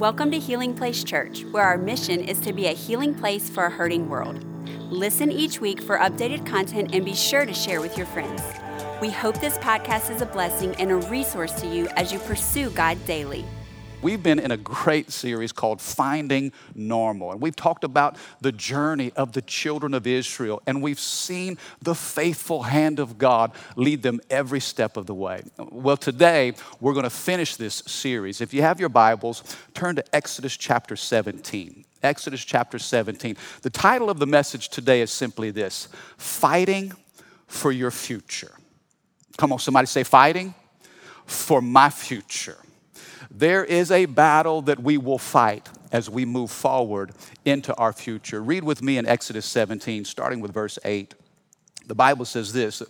Welcome to Healing Place Church, where our mission is to be a healing place for a hurting world. Listen each week for updated content and be sure to share with your friends. We hope this podcast is a blessing and a resource to you as you pursue God daily. We've been in a great series called Finding Normal. And we've talked about the journey of the children of Israel, and we've seen the faithful hand of God lead them every step of the way. Well, today we're going to finish this series. If you have your Bibles, turn to Exodus chapter 17. Exodus chapter 17. The title of the message today is simply this Fighting for Your Future. Come on, somebody say, Fighting for My Future. There is a battle that we will fight as we move forward into our future. Read with me in Exodus 17, starting with verse 8. The Bible says this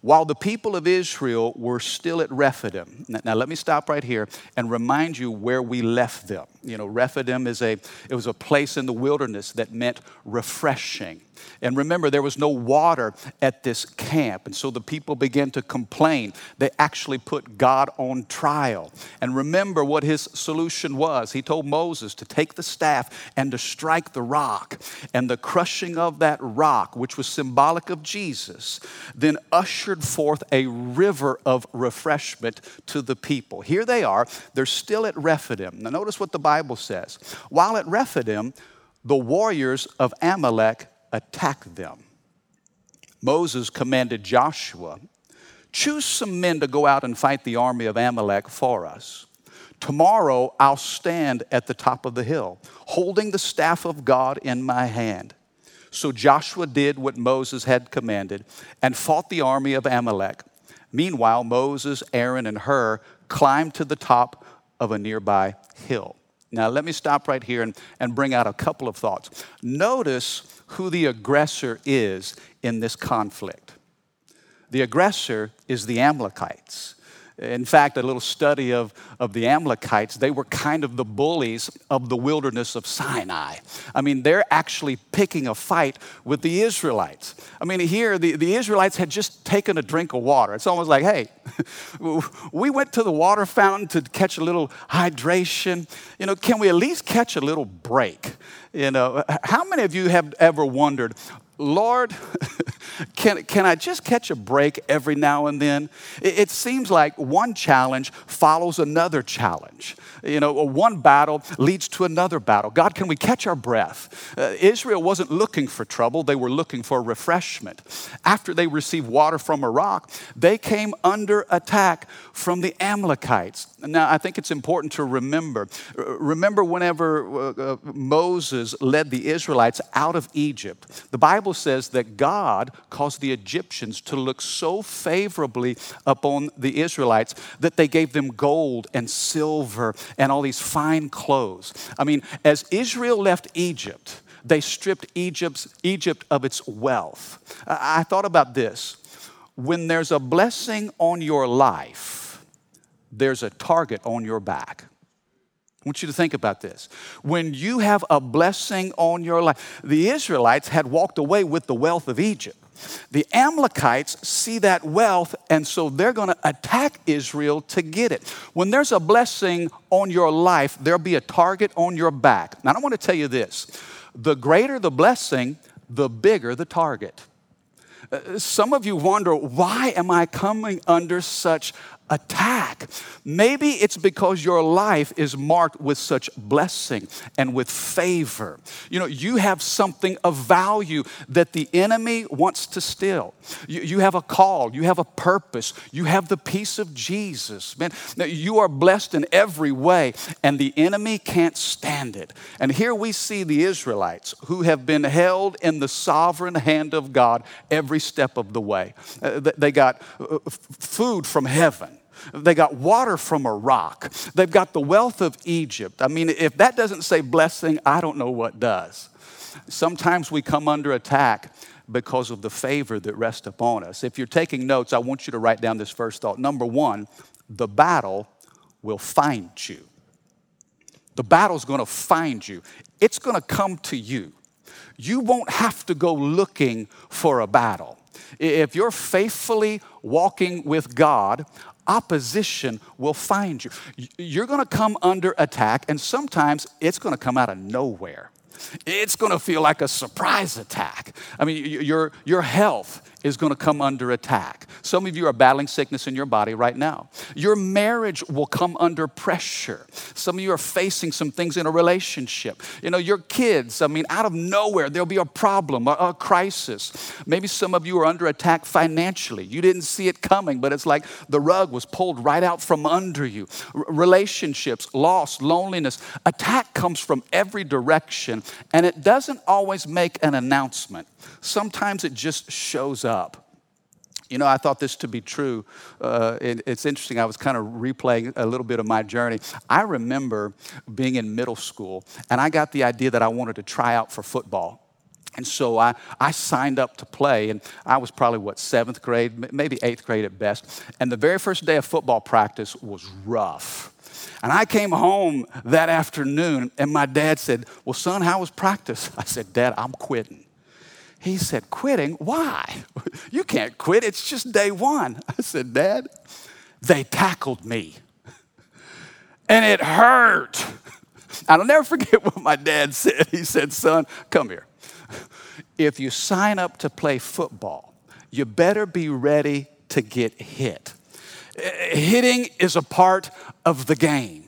while the people of Israel were still at Rephidim. Now, let me stop right here and remind you where we left them. You know, Rephidim is a it was a place in the wilderness that meant refreshing. And remember, there was no water at this camp. And so the people began to complain. They actually put God on trial. And remember what his solution was. He told Moses to take the staff and to strike the rock. And the crushing of that rock, which was symbolic of Jesus, then ushered forth a river of refreshment to the people. Here they are. They're still at Rephidim. Now, notice what the Bible says. While at Rephidim, the warriors of Amalek attacked them. Moses commanded Joshua, Choose some men to go out and fight the army of Amalek for us. Tomorrow I'll stand at the top of the hill, holding the staff of God in my hand. So Joshua did what Moses had commanded and fought the army of Amalek. Meanwhile, Moses, Aaron, and Hur climbed to the top of a nearby hill. Now, let me stop right here and, and bring out a couple of thoughts. Notice who the aggressor is in this conflict. The aggressor is the Amalekites. In fact, a little study of, of the Amalekites, they were kind of the bullies of the wilderness of Sinai. I mean, they're actually picking a fight with the Israelites. I mean, here, the, the Israelites had just taken a drink of water. It's almost like, hey, we went to the water fountain to catch a little hydration. You know, can we at least catch a little break? You know, how many of you have ever wondered, Lord, can, can I just catch a break every now and then? It, it, seems like one challenge follows another challenge. You know, one battle leads to another battle. God, can we catch our breath? Uh, Israel wasn't looking for trouble, they were looking for refreshment. After they received water from a rock, they came under attack from the Amalekites. Now, I think it's important to remember. Remember, whenever uh, uh, Moses led the Israelites out of Egypt, the Bible says that God caused the Egyptians to look so favorably upon the Israelites that they gave them gold and silver and all these fine clothes. I mean, as Israel left Egypt, they stripped Egypt's, Egypt of its wealth. I, I thought about this. When there's a blessing on your life, there's a target on your back. I want you to think about this. When you have a blessing on your life, the Israelites had walked away with the wealth of Egypt. The Amalekites see that wealth, and so they're going to attack Israel to get it. When there's a blessing on your life, there'll be a target on your back. Now, I want to tell you this the greater the blessing, the bigger the target. Uh, some of you wonder, why am I coming under such attack. Maybe it's because your life is marked with such blessing and with favor. You know, you have something of value that the enemy wants to steal. You, you have a call, you have a purpose, you have the peace of Jesus. Man, you are blessed in every way, and the enemy can't stand it. And here we see the Israelites who have been held in the sovereign hand of God every step of the way. Uh, they got uh, food from heaven. They got water from a rock. They've got the wealth of Egypt. I mean, if that doesn't say blessing, I don't know what does. Sometimes we come under attack because of the favor that rests upon us. If you're taking notes, I want you to write down this first thought. Number one, the battle will find you. The battle's gonna find you, it's gonna come to you. You won't have to go looking for a battle. If you're faithfully walking with God, opposition will find you. You're going to come under attack, and sometimes it's going to come out of nowhere. It's going to feel like a surprise attack. I mean, your, your health is going to come under attack. Some of you are battling sickness in your body right now. Your marriage will come under pressure. Some of you are facing some things in a relationship. You know, your kids, I mean, out of nowhere, there'll be a problem, a, a crisis. Maybe some of you are under attack financially. You didn't see it coming, but it's like the rug was pulled right out from under you. R- relationships, loss, loneliness. Attack comes from every direction, and it doesn't always make an announcement. Sometimes it just shows up. You know, I thought this to be true. Uh, it, it's interesting. I was kind of replaying a little bit of my journey. I remember being in middle school, and I got the idea that I wanted to try out for football. And so I, I signed up to play, and I was probably, what, seventh grade, maybe eighth grade at best. And the very first day of football practice was rough. And I came home that afternoon, and my dad said, Well, son, how was practice? I said, Dad, I'm quitting. He said, Quitting? Why? You can't quit. It's just day one. I said, Dad, they tackled me. And it hurt. I'll never forget what my dad said. He said, Son, come here. If you sign up to play football, you better be ready to get hit. Hitting is a part of the game.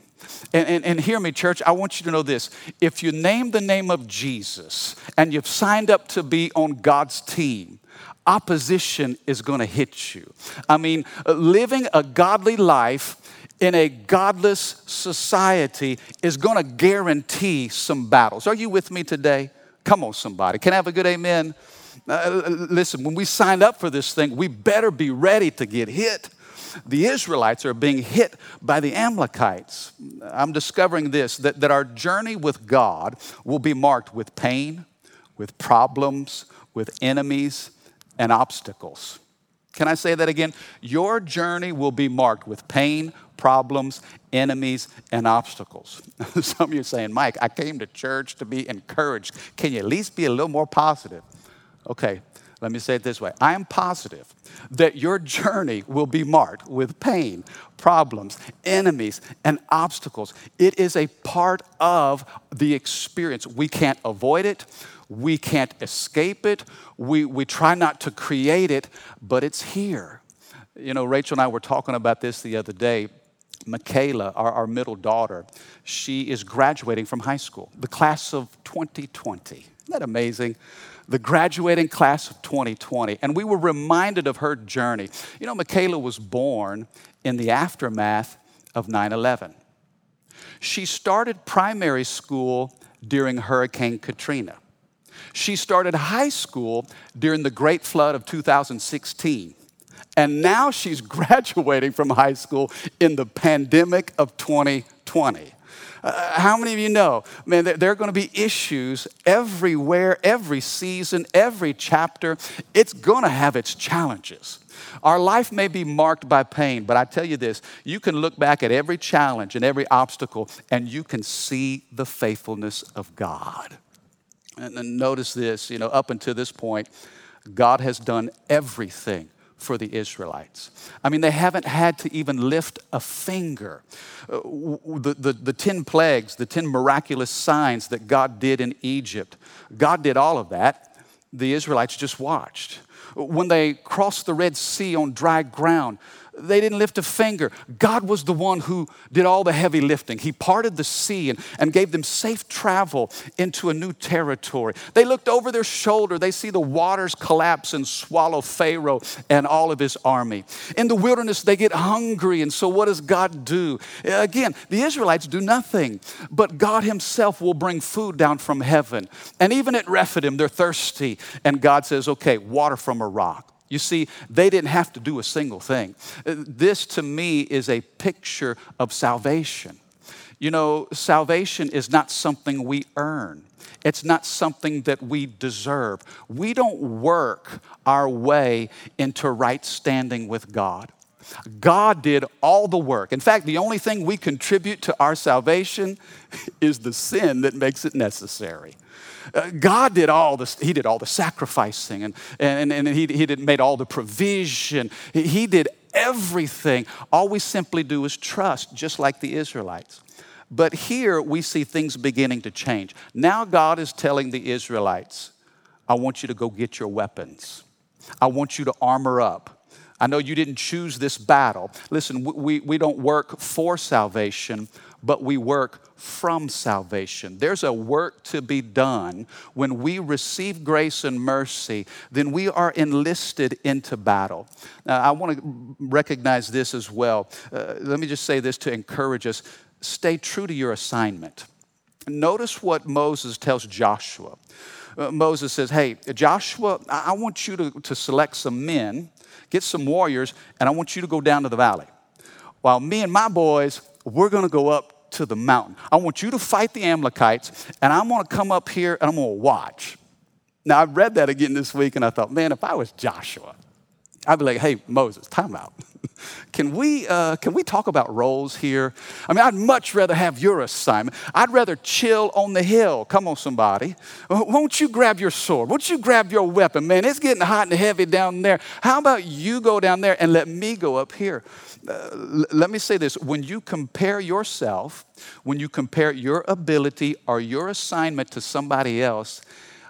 And, and, and, hear me, church, I want you to know this. If you name the name of Jesus and you've signed up to be on God's team, opposition is going to hit you. I mean, living a godly life in a godless society is going to guarantee some battles. Are you with me today? Come on, somebody. Can I have a good amen? Uh, listen, when we signed up for this thing, we better be ready to get hit the Israelites are being hit by the Amalekites. I'm discovering this that, that our journey with God will be marked with pain, with problems, with enemies, and obstacles. Can I say that again? Your journey will be marked with pain, problems, enemies, and obstacles. Some of you are saying, Mike, I came to church to be encouraged. Can you at least be a little more positive? Okay, let me say it this way I am positive that your journey will be marked with pain, problems, enemies, and obstacles. It is a part of the experience. We can't avoid it, we can't escape it, we, we try not to create it, but it's here. You know, Rachel and I were talking about this the other day. Michaela, our, our middle daughter, she is graduating from high school, the class of 2020. Isn't that amazing? The graduating class of 2020, and we were reminded of her journey. You know, Michaela was born in the aftermath of 9 11. She started primary school during Hurricane Katrina. She started high school during the Great Flood of 2016. And now she's graduating from high school in the pandemic of 2020. Uh, how many of you know, man, there, there are going to be issues everywhere, every season, every chapter. It's going to have its challenges. Our life may be marked by pain, but I tell you this you can look back at every challenge and every obstacle, and you can see the faithfulness of God. And notice this, you know, up until this point, God has done everything for the Israelites. I mean, they haven't had to even lift a finger. Uh, the, the, the 10 plagues, the 10 miraculous signs that God did in Egypt, God did all of that. The Israelites just watched. When they crossed the Red Sea on dry ground, they didn't lift a finger. God was the one who did all the heavy lifting. He parted the sea and, and gave them safe travel into a new territory. They looked over their shoulder. They see the waters collapse and swallow Pharaoh and all of his army. In the wilderness, they get hungry. And so, what does God do? Again, the Israelites do nothing, but God Himself will bring food down from heaven. And even at Rephidim, they're thirsty. And God says, okay, water from a rock. You see, they didn't have to do a single thing. Uh, this to me is a picture of salvation. You know, salvation is not something we earn. It's not something that we deserve. We don't work our way into right standing with God. God did all the work. In fact, the only thing we contribute to our salvation is the sin that makes it necessary. Uh, God did all this, He did all the sacrificing and, and, and he, he did, made all the provision. He, he did everything. All we simply do is trust, just like the Israelites. But here we see things beginning to change. Now God is telling the Israelites, I want you to go get your weapons. I want you to armor up. I know you didn't choose this battle. Listen, we, we don't work for salvation, but we work from salvation. There's a work to be done. When we receive grace and mercy, then we are enlisted into battle. Now, I want to recognize this as well. Uh, let me just say this to encourage us stay true to your assignment. Notice what Moses tells Joshua. Uh, Moses says, Hey, Joshua, I want you to, to select some men, get some warriors, and I want you to go down to the valley. While me and my boys, we're gonna go up to the mountain. I want you to fight the Amalekites, and I'm gonna come up here and I'm gonna watch. Now, I read that again this week, and I thought, man, if I was Joshua, I'd be like, hey, Moses, time out. Can, we, uh, can we talk about roles here? I mean, I'd much rather have your assignment. I'd rather chill on the hill. Come on, somebody. Won't you grab your sword? Won't you grab your weapon? Man, it's getting hot and heavy down there. How about you go down there and let me go up here? Uh, let me say this when you compare yourself, when you compare your ability or your assignment to somebody else,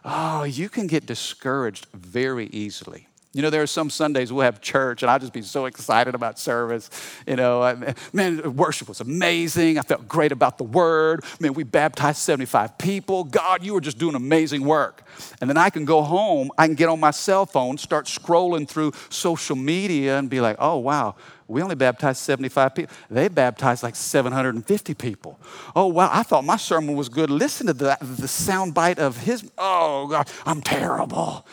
oh, you can get discouraged very easily. You know, there are some Sundays we'll have church, and I'll just be so excited about service. You know, man, worship was amazing. I felt great about the word. Man, we baptized 75 people. God, you were just doing amazing work. And then I can go home, I can get on my cell phone, start scrolling through social media, and be like, oh, wow, we only baptized 75 people. They baptized like 750 people. Oh, wow, I thought my sermon was good. Listen to the, the sound bite of his. Oh, God, I'm terrible.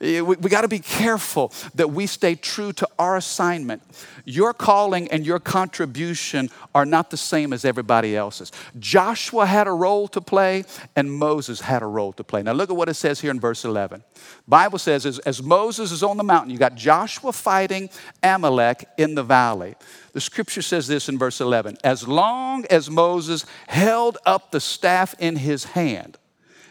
Eh, we, we got to be careful that we stay true to our assignment. Your calling and your contribution are not the same as everybody else's. Joshua had a role to play, and Moses had a role to play. Now, look at what it says here in verse 11. Bible says, as, as Moses is on the mountain, you got Joshua fighting Amalek in the valley. The scripture says this in verse 11 As long as Moses held up the staff in his hand,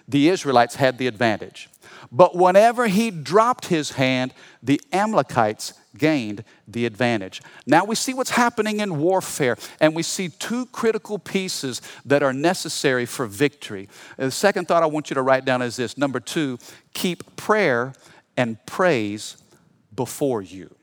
the Israelites had the advantage. But whenever he dropped his hand, the Amalekites gained the advantage. Now we see what's happening in warfare, and we see two critical pieces that are necessary for victory. Uh, the second thought I want you to write down is this number two, keep prayer and praise before you.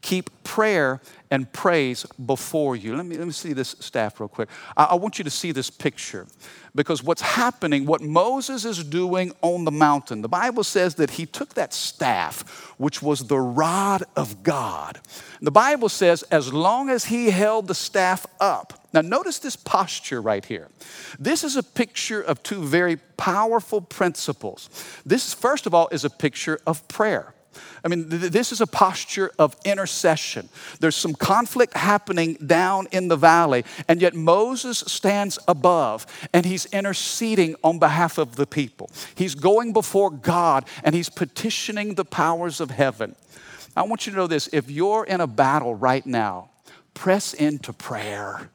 Keep prayer and praise before you. Let me, let me see this staff real quick. I, I want you to see this picture because what's happening, what Moses is doing on the mountain, the Bible says that he took that staff, which was the rod of God. The Bible says, as long as he held the staff up, now, notice this posture right here. This is a picture of two very powerful principles. This, first of all, is a picture of prayer. I mean, th- this is a posture of intercession. There's some conflict happening down in the valley, and yet Moses stands above and he's interceding on behalf of the people. He's going before God and he's petitioning the powers of heaven. I want you to know this if you're in a battle right now, press into prayer.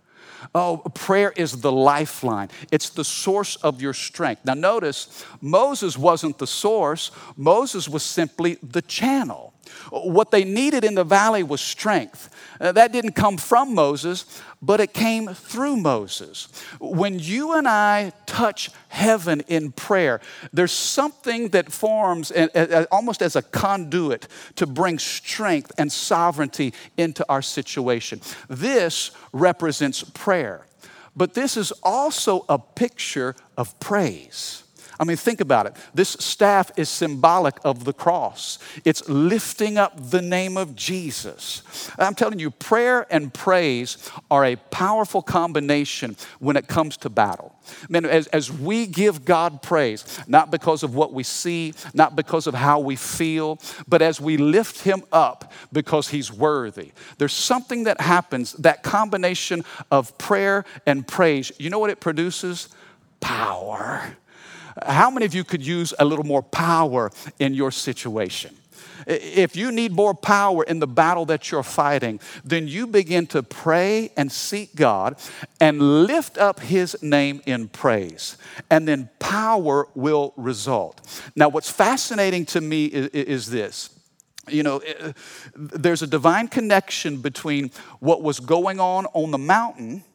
Oh, prayer is the lifeline, it's the source of your strength. Now, notice, Moses wasn't the source, Moses was simply the channel. What they needed in the valley was strength. Uh, that didn't come from Moses, but it came through Moses. When you and I touch heaven in prayer, there's something that forms almost as a conduit to bring strength and sovereignty into our situation. This represents prayer, but this is also a picture of praise. I mean, think about it. This staff is symbolic of the cross, it's lifting up the name of Jesus. I'm telling you, prayer and praise are a powerful combination when it comes to battle. Man, as, as we give God praise, not because of what we see, not because of how we feel, but as we lift Him up because He's worthy, there's something that happens, that combination of prayer and praise. You know what it produces? Power. How many of you could use a little more power in your situation? If you need more power in the battle that you're fighting, then you begin to pray and seek God and lift up His name in praise. And then power will result. Now, what's fascinating to me is, is this you know, there's a divine connection between what was going on on the mountain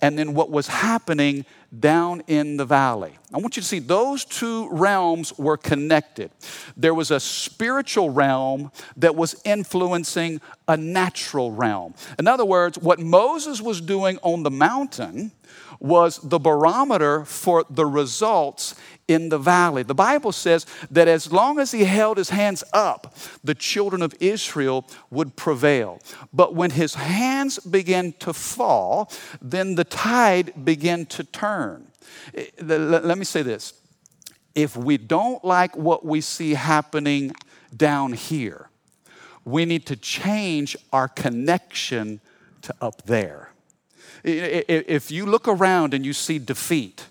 and then what was happening down in the valley. I want you to see those two realms were connected. There was a spiritual realm that was influencing a natural realm. In other words, what Moses was doing on the mountain was the barometer for the results in the valley. The Bible says that as long as he held his hands up, the children of Israel would prevail. But when his hands began to fall, then the tide began to turn. Eh, let me say this if we don't like what we see happening down here, we need to change our connection to up there. If you look around and you see defeat,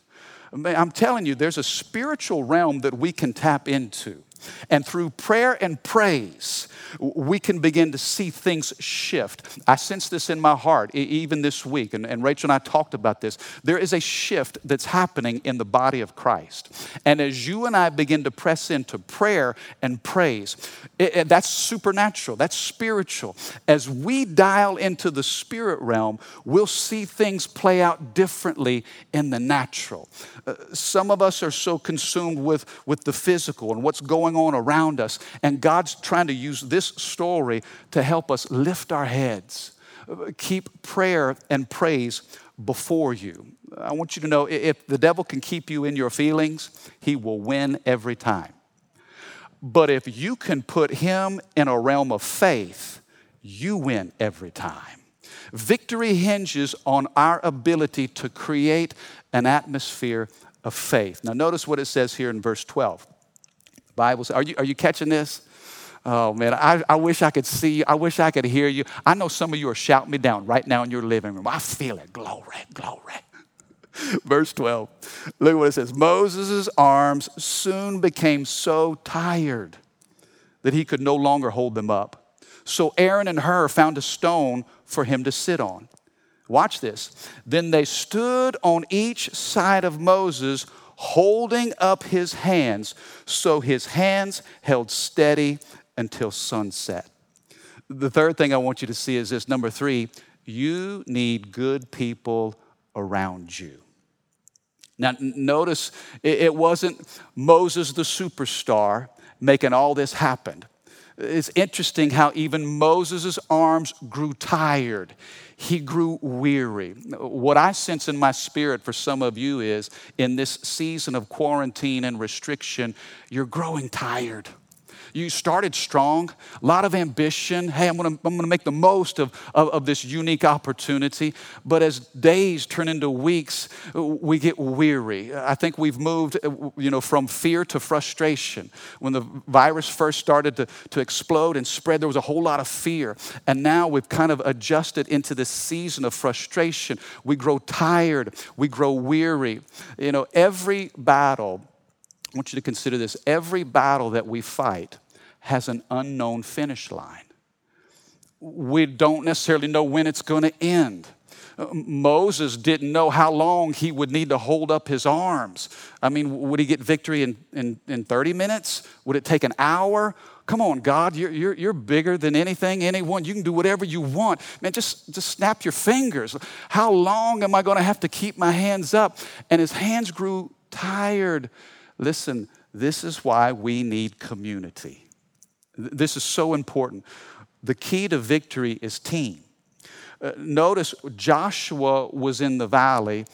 I'm telling you, there's a spiritual realm that we can tap into. And through prayer and praise, we can begin to see things shift. I sense this in my heart even this week, and, and Rachel and I talked about this. There is a shift that's happening in the body of Christ. And as you and I begin to press into prayer and praise, it, it, that's supernatural, that's spiritual. As we dial into the spirit realm, we'll see things play out differently in the natural. Uh, some of us are so consumed with, with the physical and what's going on around us, and God's trying to use this this story to help us lift our heads, keep prayer and praise before you. I want you to know if the devil can keep you in your feelings, he will win every time. But if you can put him in a realm of faith, you win every time. Victory hinges on our ability to create an atmosphere of faith. Now, notice what it says here in verse 12. The Bible says, are you, are you catching this? Oh man, I, I wish I could see you. I wish I could hear you. I know some of you are shouting me down right now in your living room. I feel it. Glory, glory. Verse 12. Look what it says. Moses' arms soon became so tired that he could no longer hold them up. So Aaron and Hur found a stone for him to sit on. Watch this. Then they stood on each side of Moses, holding up his hands, so his hands held steady until sunset. The third thing I want you to see is this number three, you need good people around you. Now, notice it wasn't Moses the superstar making all this happen. It's interesting how even Moses' arms grew tired. He grew weary. What I sense in my spirit for some of you is in this season of quarantine and restriction, you're growing tired. You started strong, a lot of ambition. Hey, I'm gonna, I'm gonna make the most of, of, of this unique opportunity. But as days turn into weeks, we get weary. I think we've moved you know, from fear to frustration. When the virus first started to, to explode and spread, there was a whole lot of fear. And now we've kind of adjusted into this season of frustration. We grow tired, we grow weary. You know, every battle, I want you to consider this every battle that we fight has an unknown finish line. We don't necessarily know when it's going to end. Moses didn't know how long he would need to hold up his arms. I mean, would he get victory in, in, in 30 minutes? Would it take an hour? Come on, God, you're, you're, you're bigger than anything, anyone. You can do whatever you want. Man, just, just snap your fingers. How long am I going to have to keep my hands up? And his hands grew tired. Listen, this is why we need community. This is so important. The key to victory is team. Uh, notice Joshua was in the valley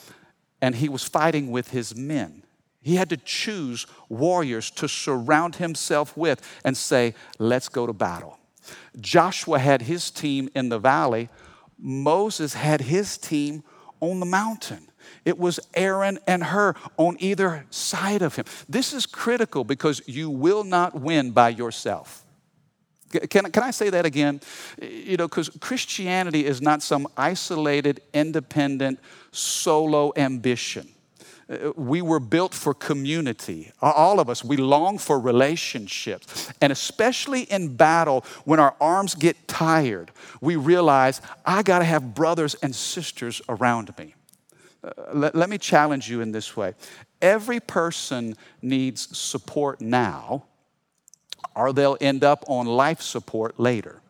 and he was fighting with his men. He had to choose warriors to surround himself with and say, Let's go to battle. Joshua had his team in the valley, Moses had his team on the mountain. It was Aaron and Hur on either side of him. This is critical because you will not win by yourself. Can, can I say that again? You know, because Christianity is not some isolated, independent, solo ambition. Uh, we were built for community. All of us, we long for relationships. And especially in battle, when our arms get tired, we realize I got to have brothers and sisters around me. Let, let me challenge you in this way every person needs support now or they'll end up on life support later.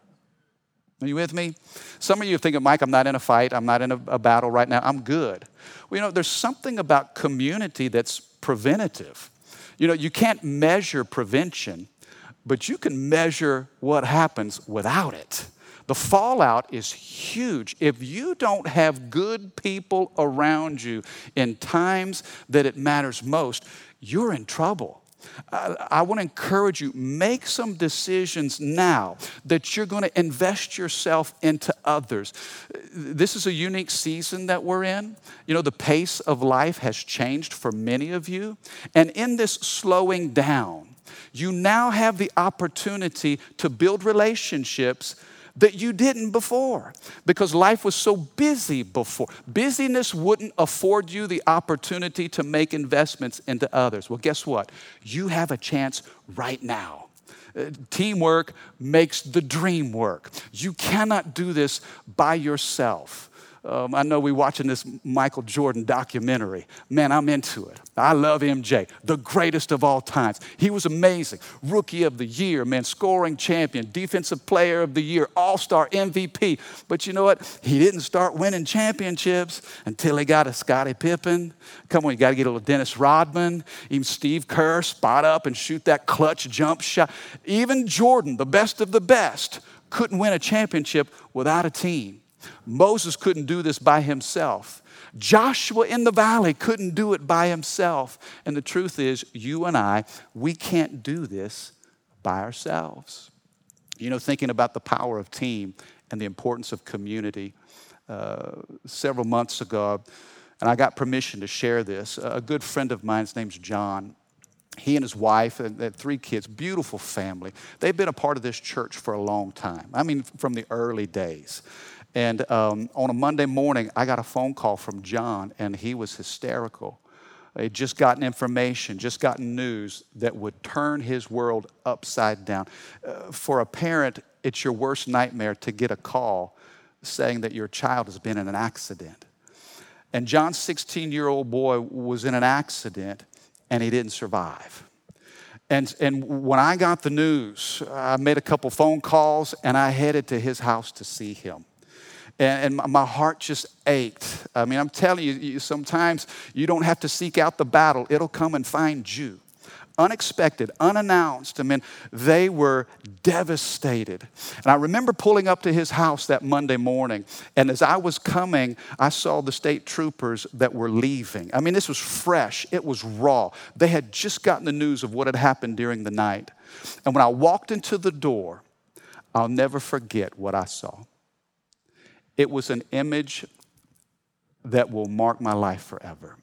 Are you with me? Some of you thinking, Mike, I'm not in a fight. I'm not in a, a battle right now. I'm good. Well, you know, there's something about community that's preventative. You know, you can't measure prevention, but you can measure what happens without it. The fallout is huge. If you don't have good people around you in times that it matters most, you're in trouble. I, I want to encourage you make some decisions now that you're going to invest yourself into others. This is a unique season that we're in. You know, the pace of life has changed for many of you. And in this slowing down, you now have the opportunity to build relationships that you didn't before because life was so busy before. Busyness wouldn't afford you the opportunity to make investments into others. Well, guess what? You have a chance right now. Uh, teamwork makes the dream work. You cannot do this by yourself. Um, I know we're watching this Michael Jordan documentary. Man, I'm into it. I love MJ, the greatest of all times. He was amazing. Rookie of the year, man, scoring champion, defensive player of the year, all star MVP. But you know what? He didn't start winning championships until he got a Scottie Pippen. Come on, you got to get a little Dennis Rodman, even Steve Kerr, spot up and shoot that clutch jump shot. Even Jordan, the best of the best, couldn't win a championship without a team. Moses couldn't do this by himself. Joshua in the valley couldn't do it by himself. And the truth is, you and I, we can't do this by ourselves. You know, thinking about the power of team and the importance of community, uh, several months ago, and I got permission to share this. A good friend of mine, his name's John, he and his wife and three kids, beautiful family. They've been a part of this church for a long time. I mean, from the early days. And um, on a Monday morning, I got a phone call from John, and he was hysterical. He'd just gotten information, just gotten news that would turn his world upside down. Uh, for a parent, it's your worst nightmare to get a call saying that your child has been in an accident. And John's 16 year old boy was in an accident and he didn't survive. And, and when I got the news, I made a couple phone calls and I headed to his house to see him and, my heart just ached. I mean, I'm telling you, you, sometimes you don't have to seek out the battle, it'll come and find you. Unexpected, unannounced. I mean, they were devastated. And I remember pulling up to his house that Monday morning, and as I was coming, I saw the state troopers that were leaving. I mean, this was fresh, it was raw. They had just gotten the news of what had happened during the night. And when I walked into the door, I'll never forget what I saw. It was an image that will mark my life forever.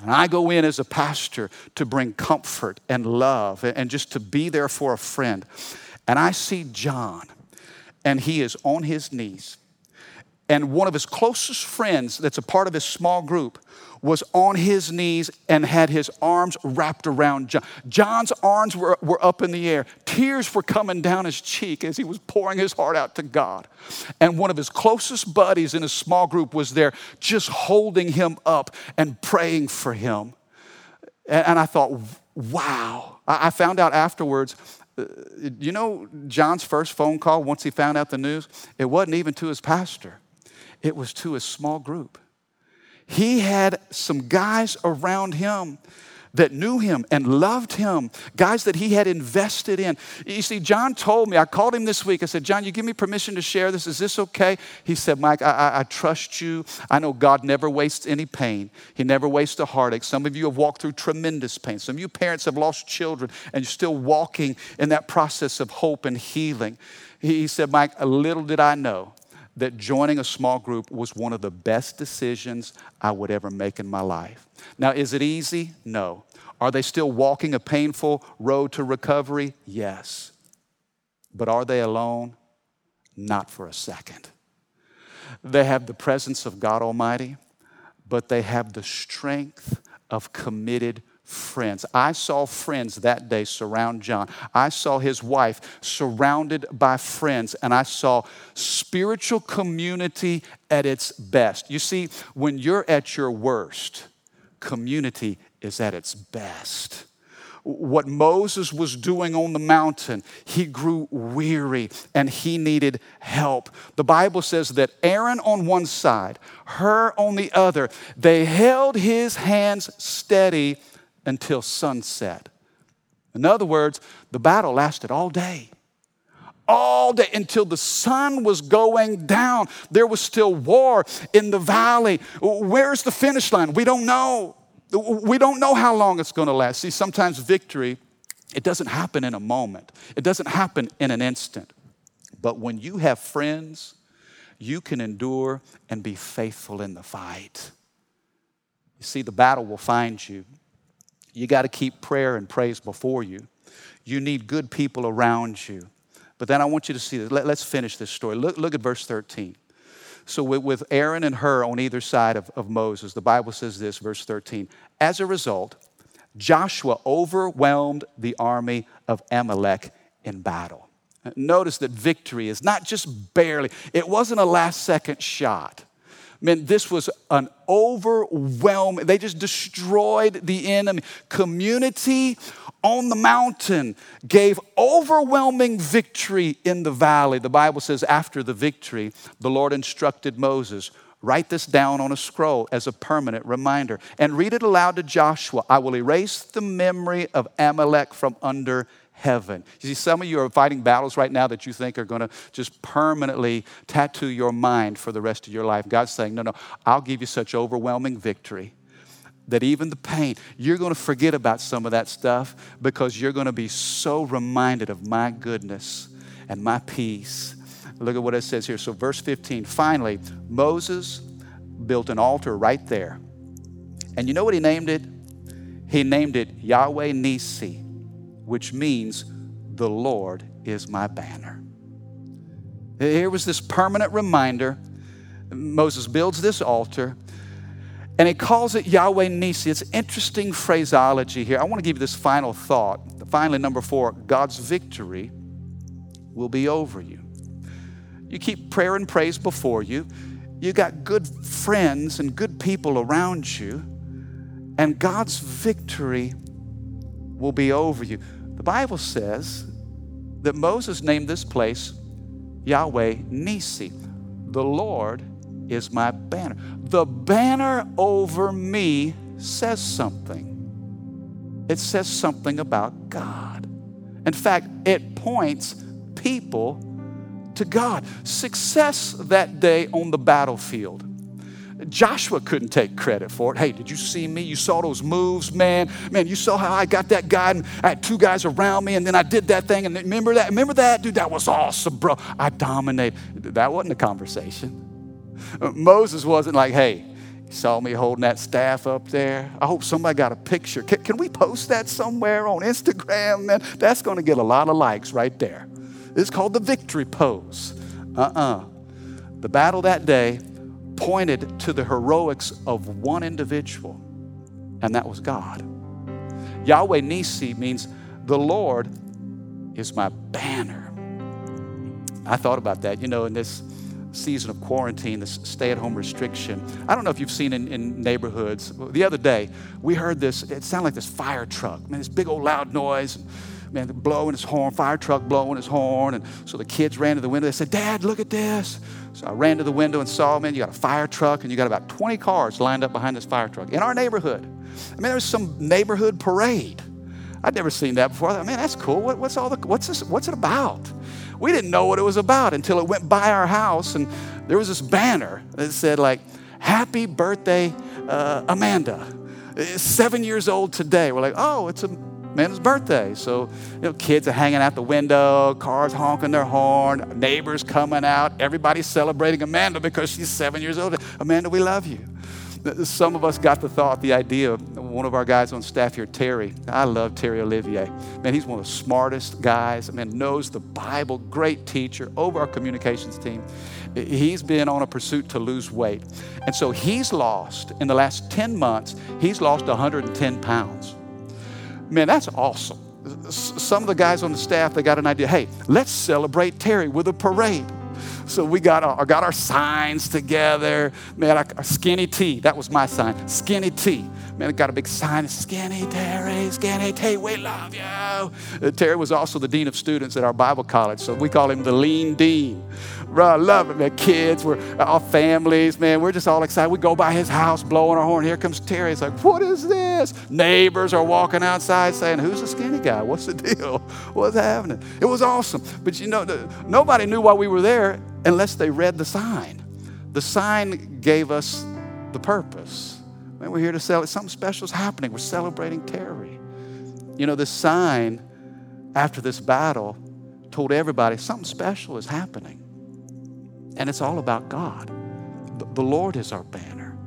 And I go in as a pastor to bring comfort and love and just to be there for a friend. And I see John, and he is on his knees. And one of his closest friends, that's a part of his small group, was on his knees and had his arms wrapped around John. John's arms were, were up in the air. Tears were coming down his cheek as he was pouring his heart out to God. And one of his closest buddies in his small group was there just holding him up and praying for him. And, and I thought, wow. I, I found out afterwards uh, you know John's first phone call once he found out the news? It wasn't even to his pastor, it was to a small group. He had some guys around him that knew him and loved him, guys that he had invested in. You see, John told me, I called him this week. I said, John, you give me permission to share this. Is this okay? He said, Mike, I, I, I trust you. I know God never wastes any pain, He never wastes a heartache. Some of you have walked through tremendous pain. Some of you parents have lost children and you're still walking in that process of hope and healing. He said, Mike, little did I know that joining a small group was one of the best decisions I would ever make in my life. Now, is it easy? No. Are they still walking a painful road to recovery? Yes. But are they alone? Not for a second. They have the presence of God Almighty, but they have the strength of committed friends. I saw friends that day surround John. I saw his wife surrounded by friends, and I saw spiritual community at its best. You see, when you're at your worst, community is at its best. what Moses was doing on the mountain, he grew weary and he needed help. The Bible says that Aaron on one side, Hur on the other, they held his hands steady until sunset. In other words, the battle lasted all day all day until the sun was going down. There was still war in the valley. Where's the finish line? We don't know. We don't know how long it's going to last. See, sometimes victory, it doesn't happen in a moment, it doesn't happen in an instant. But when you have friends, you can endure and be faithful in the fight. You see, the battle will find you. You got to keep prayer and praise before you. You need good people around you. But then I want you to see this. Let, us finish this story. Look, look at verse 13. So, with, Aaron and Hur on either side of, of Moses, the Bible says this, verse 13. As a result, Joshua overwhelmed the army of Amalek in battle. Notice that victory is not just barely, it wasn't a last second shot. I mean, this was an overwhelming, they just destroyed the enemy. Community on the mountain gave overwhelming victory in the valley. The Bible says, after the victory, the Lord instructed Moses. Write this down on a scroll as a permanent reminder and read it aloud to Joshua. I will erase the memory of Amalek from under heaven. You see, some of you are fighting battles right now that you think are going to just permanently tattoo your mind for the rest of your life. God's saying, No, no, I'll give you such overwhelming victory that even the pain, you're going to forget about some of that stuff because you're going to be so reminded of my goodness and my peace. Look at what it says here. So, verse 15 finally, Moses built an altar right there. And you know what he named it? He named it Yahweh Nisi, which means the Lord is my banner. Here was this permanent reminder. Moses builds this altar and he calls it Yahweh Nisi. It's interesting phraseology here. I want to give you this final thought. Finally, number four God's victory will be over you. You keep prayer and praise before you. You got good friends and good people around you, and God's victory will be over you. The Bible says that Moses named this place Yahweh Nisi. The Lord is my banner. The banner over me says something. It says something about God. In fact, it points people to God. Success that day on the battlefield. Joshua couldn't take credit for it. Hey, did you see me? You saw those moves, man. Man, you saw how I got that guy and I had two guys around me and then I did that thing and remember that? Remember that? Dude, that was awesome, bro. I dominated. That wasn't a conversation. Moses wasn't like, hey, you saw me holding that staff up there. I hope somebody got a picture. Can, can we post that somewhere on Instagram, man? That's going to get a lot of likes right there. It's called the victory pose. Uh uh-uh. uh The battle that day pointed to the heroics of one individual, and that was God. Yahweh Nisi means the Lord is my banner. I thought about that, you know, in this season of quarantine, this stay at home restriction. I don't know if you've seen in, in, neighborhoods. The other day, we heard this, it sounded like this fire truck, man, this big old loud noise. Man, blowing his horn, fire truck blowing his horn. And so the kids ran to the window. They said, Dad, look at this. So I ran to the window and saw, man, you got a fire truck and you got about 20 cars lined up behind this fire truck in our neighborhood. I mean, there was some neighborhood parade. I'd never seen that before. I thought, man, that's cool. What, what's all the, what's this, what's it about? We didn't know what it was about until it went by our house and there was this banner that said like, happy birthday, uh, Amanda. Seven years old today. We're like, oh, it's Amanda's birthday. So, you know, kids are hanging out the window, cars honking their horn, neighbors coming out, everybody's celebrating Amanda because she's seven years old. Amanda, we love you. Some of us got the thought, the idea one of our guys on staff here, Terry. I love Terry Olivier. Man, he's one of the smartest guys. I mean, knows the Bible, great teacher over our communications team. He's been on a pursuit to lose weight. And so he's lost, in the last 10 months, he's lost 110 pounds. Man, that's awesome. Some of the guys on the staff, they got an idea hey, let's celebrate Terry with a parade. so we got our, got our signs together. Man, our skinny T, that was my sign, skinny T. Man, I got a big sign, skinny Terry, skinny T, we love you. Uh, Terry was also the dean of students at our Bible college, so we call him the lean dean. Bro, I love it, man. Kids, we're all families, man. We're just all excited. We go by his house blowing our horn. Here comes Terry. It's like, what is this? Neighbors are walking outside saying, Who's the skinny guy? What's the deal? What's happening? It was awesome. But you know, nobody knew why we were there unless they read the sign. The sign gave us the purpose. Man, we're here to celebrate. Something special is happening. We're celebrating Terry. You know, this sign after this battle told everybody something special is happening. And it's all about God. The Lord is our banner.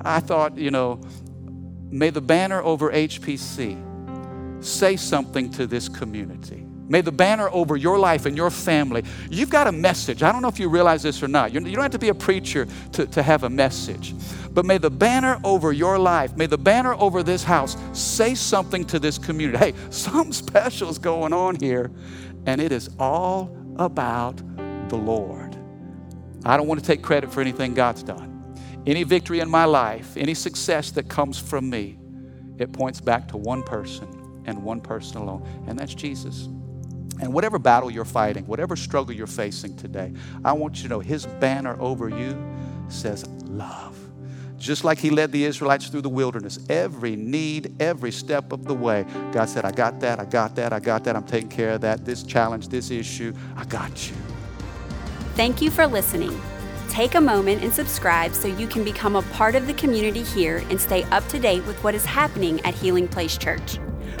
I thought, you know, may the banner over HPC say something to this community. May the banner over your life and your family. You've got a message. I don't know if you realize this or not. You don't have to be a preacher to, to have a message. But may the banner over your life, may the banner over this house say something to this community. Hey, something special is going on here, and it is all about the Lord. I don't want to take credit for anything God's done. Any victory in my life, any success that comes from me, it points back to one person and one person alone, and that's Jesus. And whatever battle you're fighting, whatever struggle you're facing today, I want you to know His banner over you says love. Just like He led the Israelites through the wilderness, every need, every step of the way, God said, I got that, I got that, I got that, I'm taking care of that, this challenge, this issue, I got you. Thank you for listening. Take a moment and subscribe so you can become a part of the community here and stay up to date with what is happening at Healing Place Church.